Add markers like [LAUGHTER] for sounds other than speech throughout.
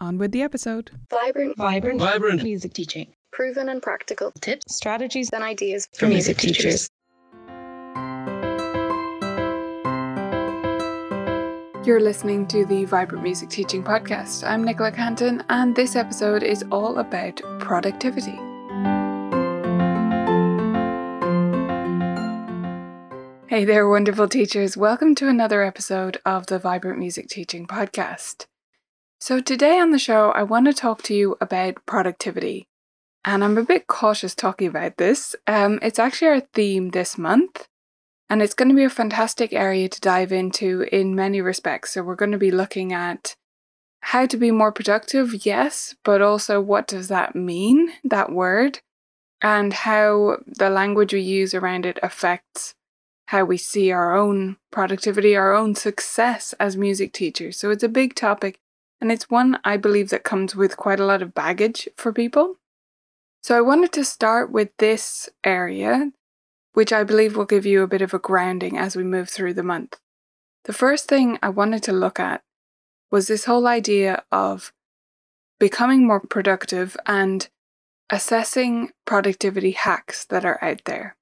On with the episode. Vibrant, Vibrant, Vibrant. music teaching. proven and practical Tips, strategies and ideas for music teachers. You're listening to the Vibrant Music Teaching Podcast. I'm Nicola Cantan, and this episode is all about productivity. Hey there, wonderful teachers. Welcome to another episode of the Vibrant Music Teaching Podcast. So, today on the show, I want to talk to you about productivity. And I'm a bit cautious talking about this. Um, it's actually our theme this month. And it's going to be a fantastic area to dive into in many respects. So, we're going to be looking at how to be more productive, yes, but also what does that mean, that word, and how the language we use around it affects how we see our own productivity, our own success as music teachers. So, it's a big topic, and it's one I believe that comes with quite a lot of baggage for people. So, I wanted to start with this area which I believe will give you a bit of a grounding as we move through the month. The first thing I wanted to look at was this whole idea of becoming more productive and assessing productivity hacks that are out there.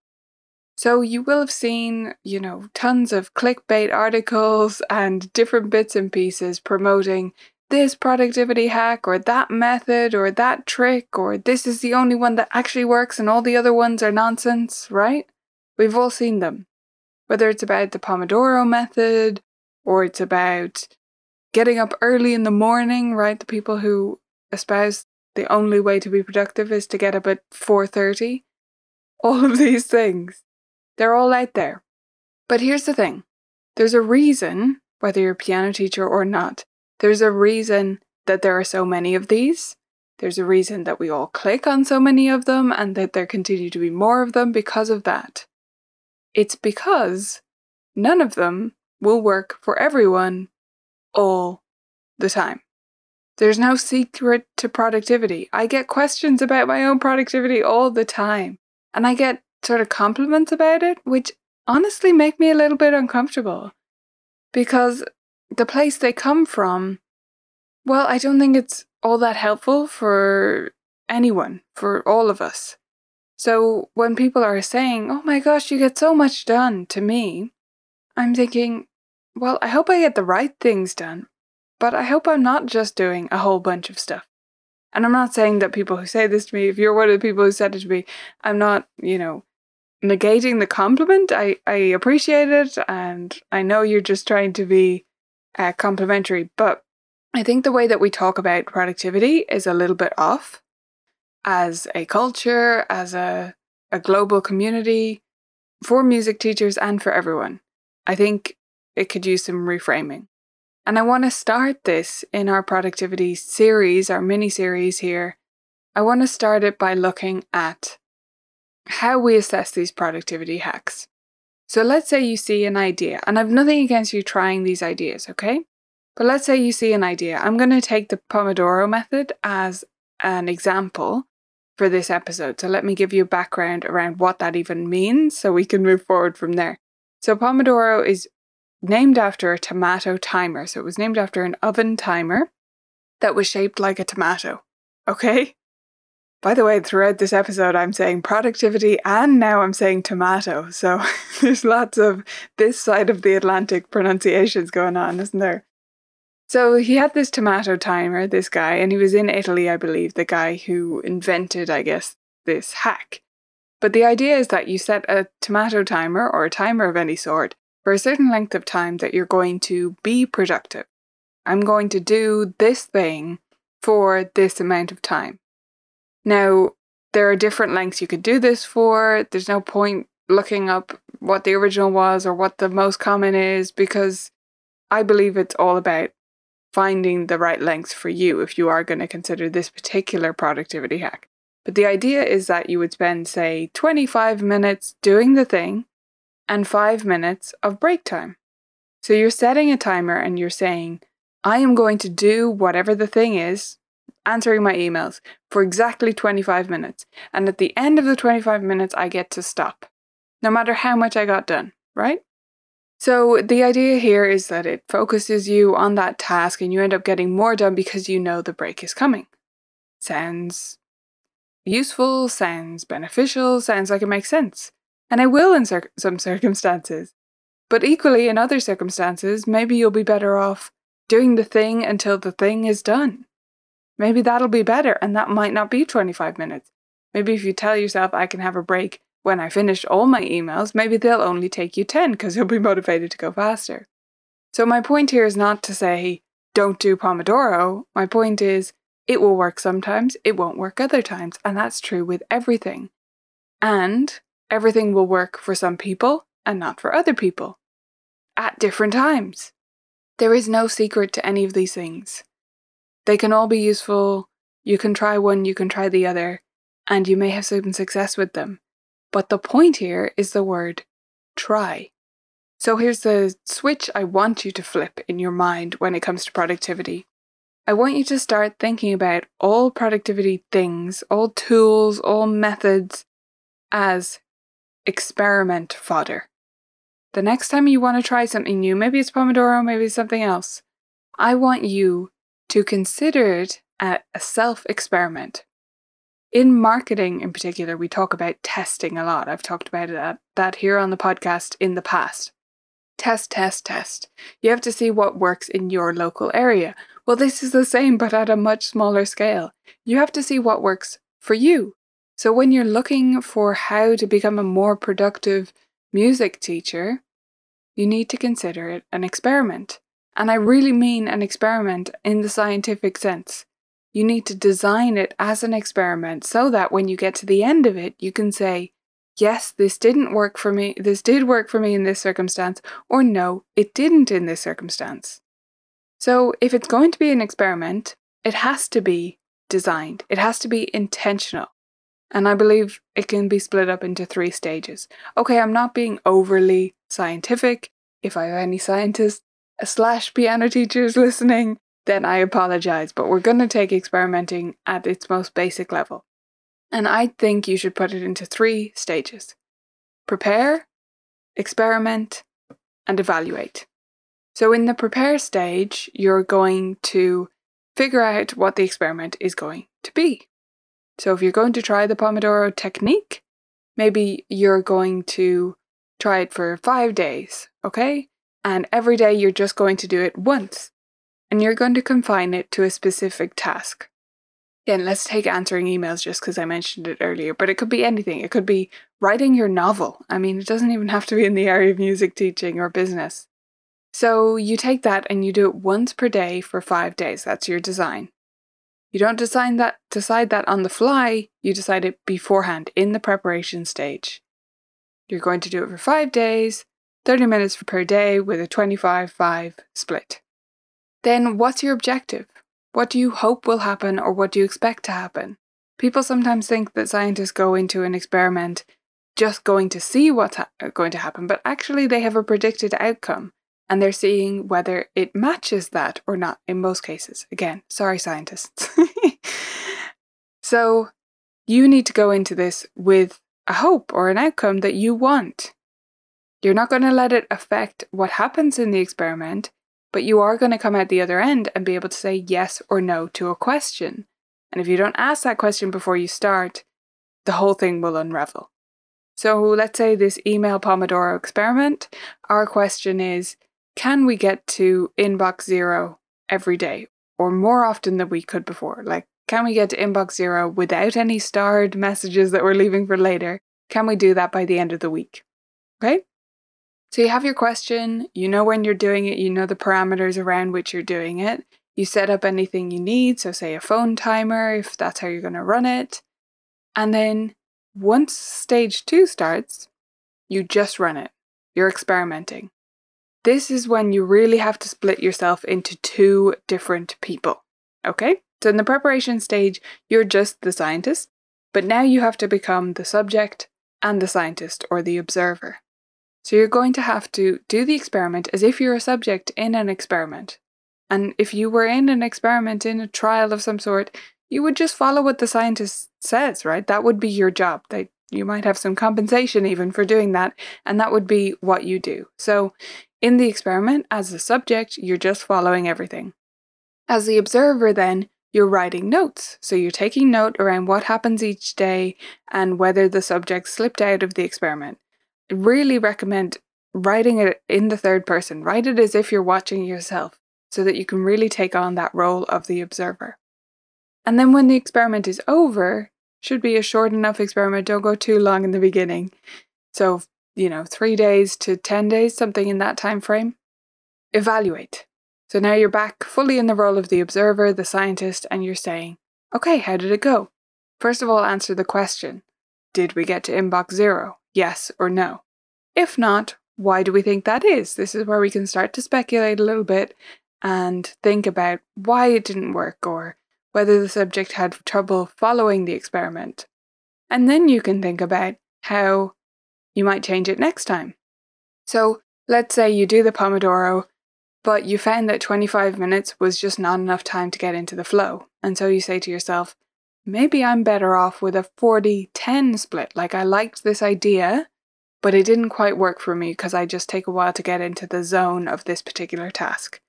So, you will have seen, you know, tons of clickbait articles and different bits and pieces promoting this productivity hack or that method or that trick or this is the only one that actually works and all the other ones are nonsense, right? We've all seen them. Whether it's about the Pomodoro method or it's about getting up early in the morning, right? The people who espouse the only way to be productive is to get up at 4:30. All of these things. They're all out there. But here's the thing. There's a reason, whether you're a piano teacher or not, there's a reason that there are so many of these. There's a reason that we all click on so many of them and that there continue to be more of them because of that. It's because none of them will work for everyone all the time. There's no secret to productivity. I get questions about my own productivity all the time, and I get sort of compliments about it, which honestly make me a little bit uncomfortable because the place they come from, well, I don't think it's all that helpful for anyone, for all of us. So when people are saying, oh my gosh, you get so much done to me, I'm thinking, well, I hope I get the right things done, but I hope I'm not just doing a whole bunch of stuff. And I'm not saying that people who say this to me, if you're one of the people who said it to me, I'm not, you know, negating the compliment. I, I appreciate it and I know you're just trying to be uh, complimentary, but I think the way that we talk about productivity is a little bit off as a culture, as a, a global community, for music teachers and for everyone. I think it could use some reframing. And I want to start this in our productivity series, our mini series here. I want to start it by looking at how we assess these productivity hacks. So let's say you see an idea, and I've nothing against you trying these ideas, okay? But let's say you see an idea. I'm going to take the Pomodoro method as an example for this episode. So let me give you a background around what that even means so we can move forward from there. So Pomodoro is named after a tomato timer. So it was named after an oven timer that was shaped like a tomato. Okay? By the way, throughout this episode, I'm saying productivity and now I'm saying tomato. So [LAUGHS] there's lots of this side of the Atlantic pronunciations going on, isn't there? So he had this tomato timer, this guy, and he was in Italy, I believe, the guy who invented, I guess, this hack. But the idea is that you set a tomato timer or a timer of any sort for a certain length of time that you're going to be productive. I'm going to do this thing for this amount of time. Now, there are different lengths you could do this for. There's no point looking up what the original was or what the most common is because I believe it's all about finding the right length for you if you are going to consider this particular productivity hack. But the idea is that you would spend, say, 25 minutes doing the thing and five minutes of break time. So you're setting a timer and you're saying, I am going to do whatever the thing is, answering my emails for exactly 25 minutes. And at the end of the 25 minutes, I get to stop, no matter how much I got done, right? So, the idea here is that it focuses you on that task and you end up getting more done because you know the break is coming. Sounds useful, sounds beneficial, sounds like it makes sense. And it will in cir- some circumstances. But equally, in other circumstances, maybe you'll be better off doing the thing until the thing is done. Maybe that'll be better, and that might not be 25 minutes. Maybe if you tell yourself, I can have a break when I finish all my emails, maybe they'll only take you 10 because you'll be motivated to go faster. So, my point here is not to say, don't do Pomodoro. My point is, it will work sometimes, it won't work other times, and that's true with everything. And everything will work for some people and not for other people at different times. There is no secret to any of these things. They can all be useful. You can try one, you can try the other, and you may have some success with them. But the point here is the word try. So here's the switch I want you to flip in your mind when it comes to productivity. I want you to start thinking about all productivity things, all tools, all methods as experiment fodder. The next time you want to try something new, maybe it's Pomodoro, maybe it's something else, I want you to consider it a self experiment. In marketing, in particular, we talk about testing a lot. I've talked about that, that here on the podcast in the past. Test, test, test. You have to see what works in your local area. Well, this is the same, but at a much smaller scale. You have to see what works for you. So, when you're looking for how to become a more productive music teacher, you need to consider it an experiment. And I really mean an experiment in the scientific sense. You need to design it as an experiment so that when you get to the end of it, you can say, yes, this didn't work for me, this did work for me in this circumstance, or no, it didn't in this circumstance. So if it's going to be an experiment, it has to be designed, it has to be intentional. And I believe it can be split up into three stages. Okay, I'm not being overly scientific. If I have any scientists slash piano teachers listening, then I apologize, but we're going to take experimenting at its most basic level. And I think you should put it into three stages prepare, experiment, and evaluate. So, in the prepare stage, you're going to figure out what the experiment is going to be. So, if you're going to try the Pomodoro technique, maybe you're going to try it for five days, okay? And every day you're just going to do it once and you're going to confine it to a specific task. Again, let's take answering emails just because I mentioned it earlier, but it could be anything. It could be writing your novel. I mean, it doesn't even have to be in the area of music teaching or business. So you take that and you do it once per day for five days. That's your design. You don't design that decide that on the fly, you decide it beforehand in the preparation stage. You're going to do it for five days, 30 minutes per day with a 25 5 split then what's your objective? What do you hope will happen or what do you expect to happen? People sometimes think that scientists go into an experiment just going to see what's ha- uh, going to happen, but actually they have a predicted outcome and they're seeing whether it matches that or not in most cases. Again, sorry, scientists. [LAUGHS] so you need to go into this with a hope or an outcome that you want. You're not going to let it affect what happens in the experiment but you are going to come out the other end and be able to say yes or no to a question. And if you don't ask that question before you start, the whole thing will unravel. So let's say this email Pomodoro experiment, our question is can we get to inbox zero every day or more often than we could before? Like, can we get to inbox zero without any starred messages that we're leaving for later? Can we do that by the end of the week? Okay. So you have your question, you know when you're doing it, you know the parameters around which you're doing it. You set up anything you need, so say a phone timer if that's how you're going to run it. And then once stage two starts, you just run it. You're experimenting. This is when you really have to split yourself into two different people. Okay? So in the preparation stage, you're just the scientist, but now you have to become the subject and the scientist or the observer. So you're going to have to do the experiment as if you're a subject in an experiment. And if you were in an experiment, in a trial of some sort, you would just follow what the scientist says, right? That would be your job. They, you might have some compensation even for doing that, and that would be what you do. So, in the experiment, as a subject, you're just following everything. As the observer, then, you're writing notes. So, you're taking note around what happens each day and whether the subject slipped out of the experiment. Really recommend writing it in the third person. Write it as if you're watching yourself so that you can really take on that role of the observer. And then when the experiment is over, should be a short enough experiment, don't go too long in the beginning. So, you know, 3 days to 10 days, something in that time frame. Evaluate. So now you're back fully in the role of the observer, the scientist, and you're saying, "Okay, how did it go?" First of all, answer the question. Did we get to inbox 0? Yes or no? If not, why do we think that is? This is where we can start to speculate a little bit and think about why it didn't work or whether the subject had trouble following the experiment. And then you can think about how you might change it next time. So let's say you do the Pomodoro, but you found that 25 minutes was just not enough time to get into the flow. And so you say to yourself, maybe I'm better off with a 40 10 split. Like I liked this idea, but it didn't quite work for me because I just take a while to get into the zone of this particular task.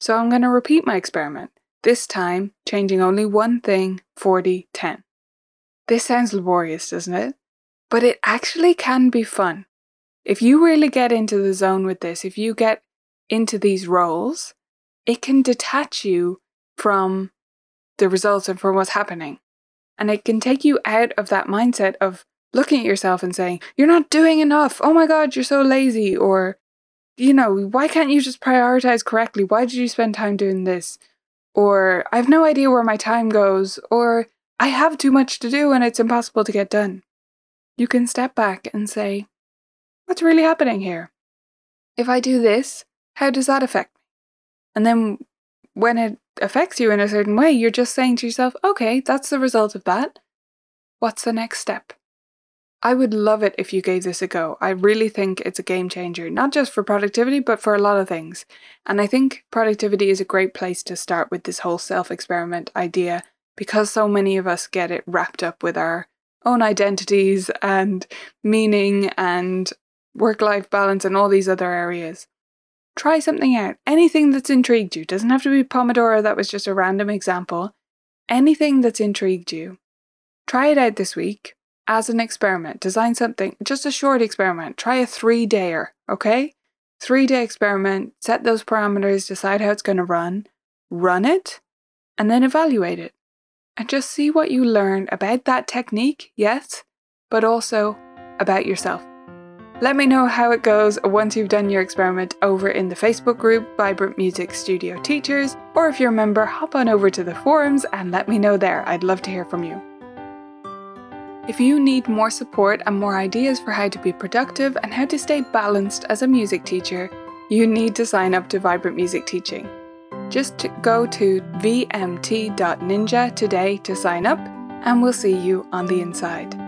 So I'm going to repeat my experiment, this time changing only one thing 40 10. This sounds laborious, doesn't it? But it actually can be fun. If you really get into the zone with this, if you get into these roles, it can detach you from the results and from what's happening. And it can take you out of that mindset of looking at yourself and saying, You're not doing enough. Oh my God, you're so lazy. Or you know, why can't you just prioritize correctly? Why did you spend time doing this? Or I have no idea where my time goes. Or I have too much to do and it's impossible to get done. You can step back and say, what's really happening here? If I do this, how does that affect me? And then when it affects you in a certain way, you're just saying to yourself, okay, that's the result of that. What's the next step? I would love it if you gave this a go. I really think it's a game changer, not just for productivity, but for a lot of things. And I think productivity is a great place to start with this whole self experiment idea because so many of us get it wrapped up with our own identities and meaning and work life balance and all these other areas. Try something out. Anything that's intrigued you. Doesn't have to be Pomodoro, that was just a random example. Anything that's intrigued you. Try it out this week as an experiment. Design something, just a short experiment. Try a three dayer, okay? Three day experiment, set those parameters, decide how it's going to run, run it, and then evaluate it. And just see what you learn about that technique, yes, but also about yourself. Let me know how it goes once you've done your experiment over in the Facebook group Vibrant Music Studio Teachers, or if you're a member, hop on over to the forums and let me know there. I'd love to hear from you. If you need more support and more ideas for how to be productive and how to stay balanced as a music teacher, you need to sign up to Vibrant Music Teaching. Just go to vmt.ninja today to sign up, and we'll see you on the inside.